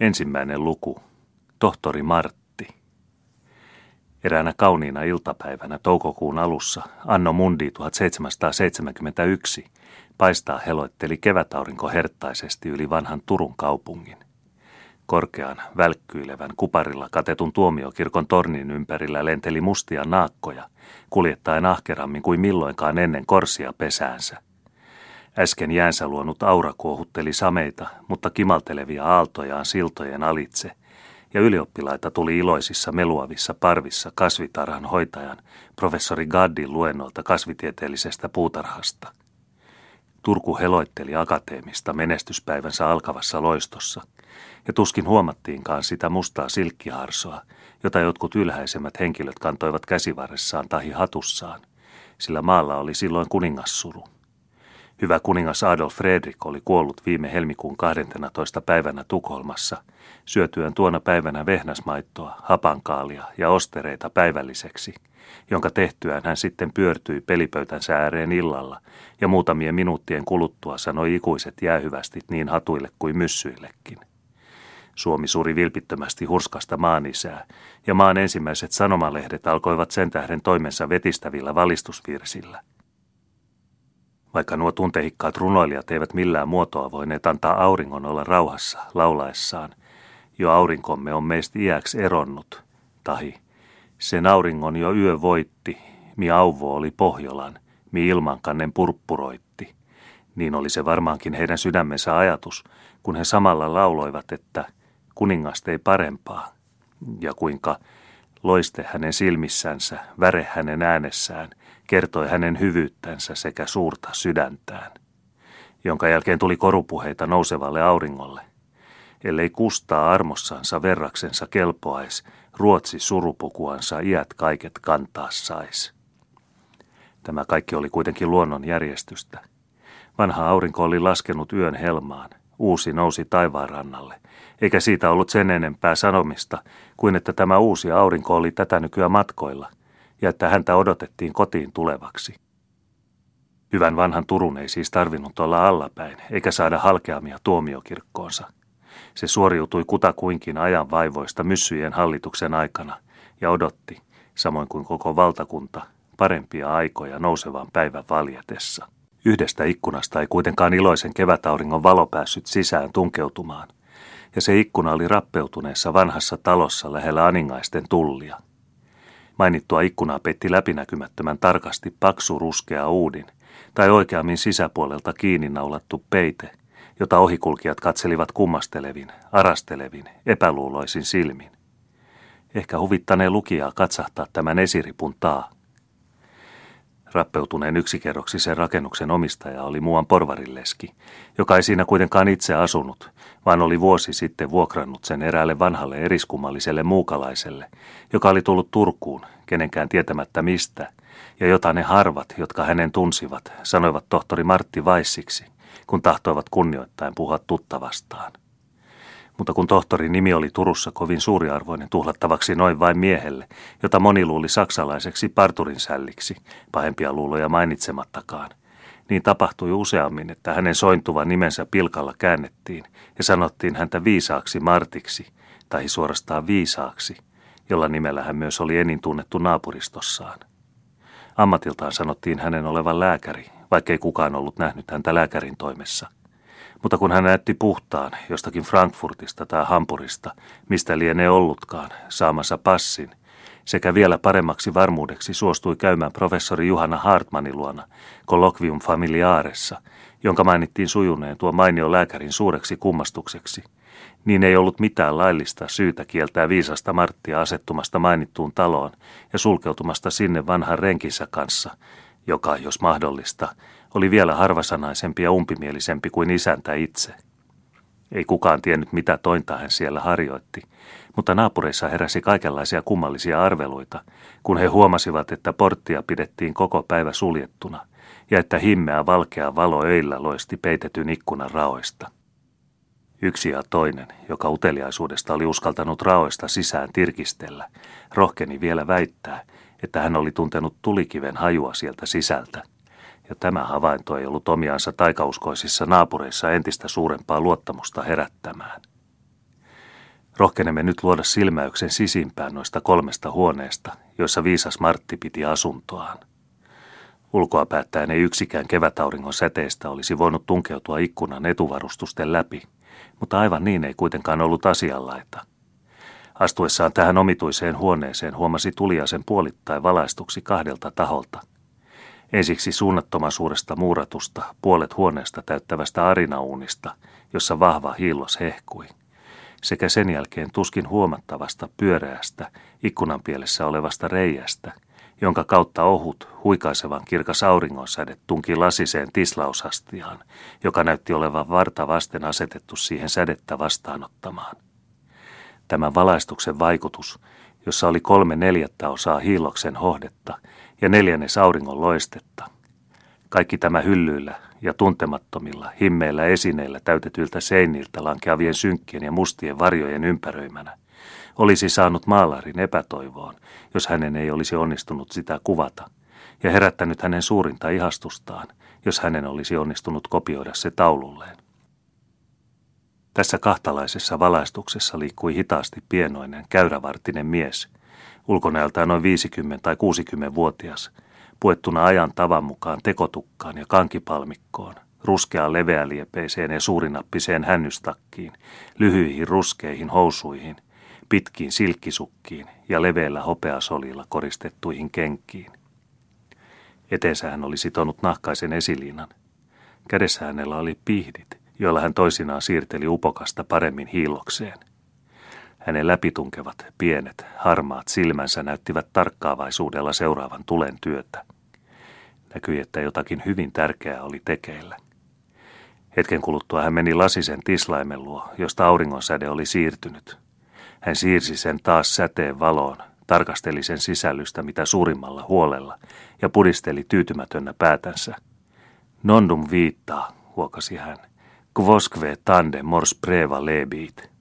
Ensimmäinen luku. Tohtori Martti. Eräänä kauniina iltapäivänä toukokuun alussa Anno Mundi 1771 paistaa heloitteli kevätaurinko herttaisesti yli vanhan Turun kaupungin. Korkean, välkkyilevän, kuparilla katetun tuomiokirkon tornin ympärillä lenteli mustia naakkoja, kuljettaen ahkerammin kuin milloinkaan ennen korsia pesäänsä. Äsken jäänsä luonut aura kuohutteli sameita, mutta kimaltelevia aaltojaan siltojen alitse, ja ylioppilaita tuli iloisissa meluavissa parvissa kasvitarhan hoitajan, professori Gaddin luennolta kasvitieteellisestä puutarhasta. Turku heloitteli akateemista menestyspäivänsä alkavassa loistossa, ja tuskin huomattiinkaan sitä mustaa silkkiharsoa, jota jotkut ylhäisemmät henkilöt kantoivat käsivarressaan tahi hatussaan, sillä maalla oli silloin kuningassuru. Hyvä kuningas Adolf Fredrik oli kuollut viime helmikuun 12. päivänä Tukholmassa, syötyään tuona päivänä vehnäsmaittoa, hapankaalia ja ostereita päivälliseksi, jonka tehtyään hän sitten pyörtyi pelipöytänsä ääreen illalla ja muutamien minuuttien kuluttua sanoi ikuiset jäähyvästit niin hatuille kuin myssyillekin. Suomi suri vilpittömästi hurskasta maanisää, ja maan ensimmäiset sanomalehdet alkoivat sen tähden toimensa vetistävillä valistusvirsillä – vaikka nuo tuntehikkaat runoilijat eivät millään muotoa voineet antaa auringon olla rauhassa laulaessaan, jo aurinkomme on meistä iäksi eronnut, tahi sen auringon jo yö voitti, mi auvo oli Pohjolan, mi ilmankannen purppuroitti. Niin oli se varmaankin heidän sydämensä ajatus, kun he samalla lauloivat, että kuningasta ei parempaa, ja kuinka loiste hänen silmissänsä, väre hänen äänessään – kertoi hänen hyvyyttänsä sekä suurta sydäntään, jonka jälkeen tuli korupuheita nousevalle auringolle. Ellei kustaa armossansa verraksensa kelpoais, ruotsi surupukuansa iät kaiket kantaa sais. Tämä kaikki oli kuitenkin luonnon järjestystä. Vanha aurinko oli laskenut yön helmaan, uusi nousi taivaan rannalle, eikä siitä ollut sen enempää sanomista kuin että tämä uusi aurinko oli tätä nykyä matkoilla – ja että häntä odotettiin kotiin tulevaksi. Hyvän vanhan Turun ei siis tarvinnut olla allapäin, eikä saada halkeamia tuomiokirkkoonsa. Se suoriutui kutakuinkin ajan vaivoista myssyjen hallituksen aikana ja odotti, samoin kuin koko valtakunta, parempia aikoja nousevan päivän valjetessa. Yhdestä ikkunasta ei kuitenkaan iloisen kevätauringon valo päässyt sisään tunkeutumaan, ja se ikkuna oli rappeutuneessa vanhassa talossa lähellä aningaisten tullia. Mainittua ikkunaa peitti läpinäkymättömän tarkasti paksu ruskea uudin, tai oikeammin sisäpuolelta kiinni naulattu peite, jota ohikulkijat katselivat kummastelevin, arastelevin, epäluuloisin silmin. Ehkä huvittanee lukijaa katsahtaa tämän esiripun taa. Rappeutuneen yksikerroksisen rakennuksen omistaja oli muuan porvarilleski, joka ei siinä kuitenkaan itse asunut, vaan oli vuosi sitten vuokrannut sen eräälle vanhalle eriskummalliselle muukalaiselle, joka oli tullut Turkuun, kenenkään tietämättä mistä, ja jota ne harvat, jotka hänen tunsivat, sanoivat tohtori Martti Vaissiksi, kun tahtoivat kunnioittain puhua tuttavastaan. Mutta kun tohtorin nimi oli Turussa kovin suuriarvoinen tuhlattavaksi noin vain miehelle, jota moni luuli saksalaiseksi parturin sälliksi, pahempia luuloja mainitsemattakaan, niin tapahtui useammin, että hänen sointuva nimensä pilkalla käännettiin ja sanottiin häntä viisaaksi Martiksi, tai suorastaan viisaaksi, jolla nimellä hän myös oli enin tunnettu naapuristossaan. Ammatiltaan sanottiin hänen olevan lääkäri, vaikkei kukaan ollut nähnyt häntä lääkärin toimessa. Mutta kun hän näytti puhtaan jostakin Frankfurtista tai Hampurista, mistä lienee ollutkaan, saamansa passin, sekä vielä paremmaksi varmuudeksi suostui käymään professori Juhana Hartmanin luona colloquium familiaressa, jonka mainittiin sujuneen tuo mainio lääkärin suureksi kummastukseksi, niin ei ollut mitään laillista syytä kieltää viisasta Marttia asettumasta mainittuun taloon ja sulkeutumasta sinne vanhan renkinsä kanssa, joka, jos mahdollista, oli vielä harvasanaisempi ja umpimielisempi kuin isäntä itse. Ei kukaan tiennyt, mitä tointa hän siellä harjoitti, mutta naapureissa heräsi kaikenlaisia kummallisia arveluita, kun he huomasivat, että porttia pidettiin koko päivä suljettuna ja että himmeä valkea valo öillä loisti peitetyn ikkunan raoista. Yksi ja toinen, joka uteliaisuudesta oli uskaltanut raoista sisään tirkistellä, rohkeni vielä väittää, että hän oli tuntenut tulikiven hajua sieltä sisältä – ja tämä havainto ei ollut omiansa taikauskoisissa naapureissa entistä suurempaa luottamusta herättämään. Rohkenemme nyt luoda silmäyksen sisimpään noista kolmesta huoneesta, joissa viisas Martti piti asuntoaan. Ulkoa päättäen ei yksikään kevätauringon säteestä olisi voinut tunkeutua ikkunan etuvarustusten läpi, mutta aivan niin ei kuitenkaan ollut asianlaita. Astuessaan tähän omituiseen huoneeseen huomasi tuliasen puolittain valaistuksi kahdelta taholta. Ensiksi suunnattoman suuresta muuratusta, puolet huoneesta täyttävästä arinauunista, jossa vahva hiillos hehkui – sekä sen jälkeen tuskin huomattavasta pyöreästä ikkunan pielessä olevasta reiästä, jonka kautta ohut, huikaisevan kirkas auringonsäde tunki lasiseen tislausastiaan, joka näytti olevan varta vasten asetettu siihen sädettä vastaanottamaan. Tämä valaistuksen vaikutus, jossa oli kolme neljättä osaa hiiloksen hohdetta ja neljännes auringon loistetta, kaikki tämä hyllyillä ja tuntemattomilla, himmeillä esineillä täytetyiltä seiniltä lankeavien synkkien ja mustien varjojen ympäröimänä, olisi saanut maalarin epätoivoon, jos hänen ei olisi onnistunut sitä kuvata, ja herättänyt hänen suurinta ihastustaan, jos hänen olisi onnistunut kopioida se taululleen. Tässä kahtalaisessa valaistuksessa liikkui hitaasti pienoinen, käyrävartinen mies, ulkonäöltään noin 50 tai 60-vuotias, puettuna ajan tavan mukaan tekotukkaan ja kankipalmikkoon, ruskeaan leveäliepeiseen ja suurinappiseen hännystakkiin, lyhyihin ruskeihin housuihin, pitkiin silkkisukkiin ja leveällä hopeasolilla koristettuihin kenkiin. Eteensä hän oli sitonut nahkaisen esiliinan. Kädessä hänellä oli pihdit, joilla hän toisinaan siirteli upokasta paremmin hiillokseen. Hänen läpitunkevat, pienet, harmaat silmänsä näyttivät tarkkaavaisuudella seuraavan tulen työtä. Näkyi, että jotakin hyvin tärkeää oli tekeillä. Hetken kuluttua hän meni lasisen tislaimen luo, josta auringonsäde oli siirtynyt. Hän siirsi sen taas säteen valoon, tarkasteli sen sisällystä mitä suurimmalla huolella ja pudisteli tyytymätönnä päätänsä. Nondum viittaa, huokasi hän. Kvoskve tande mors preva lebit.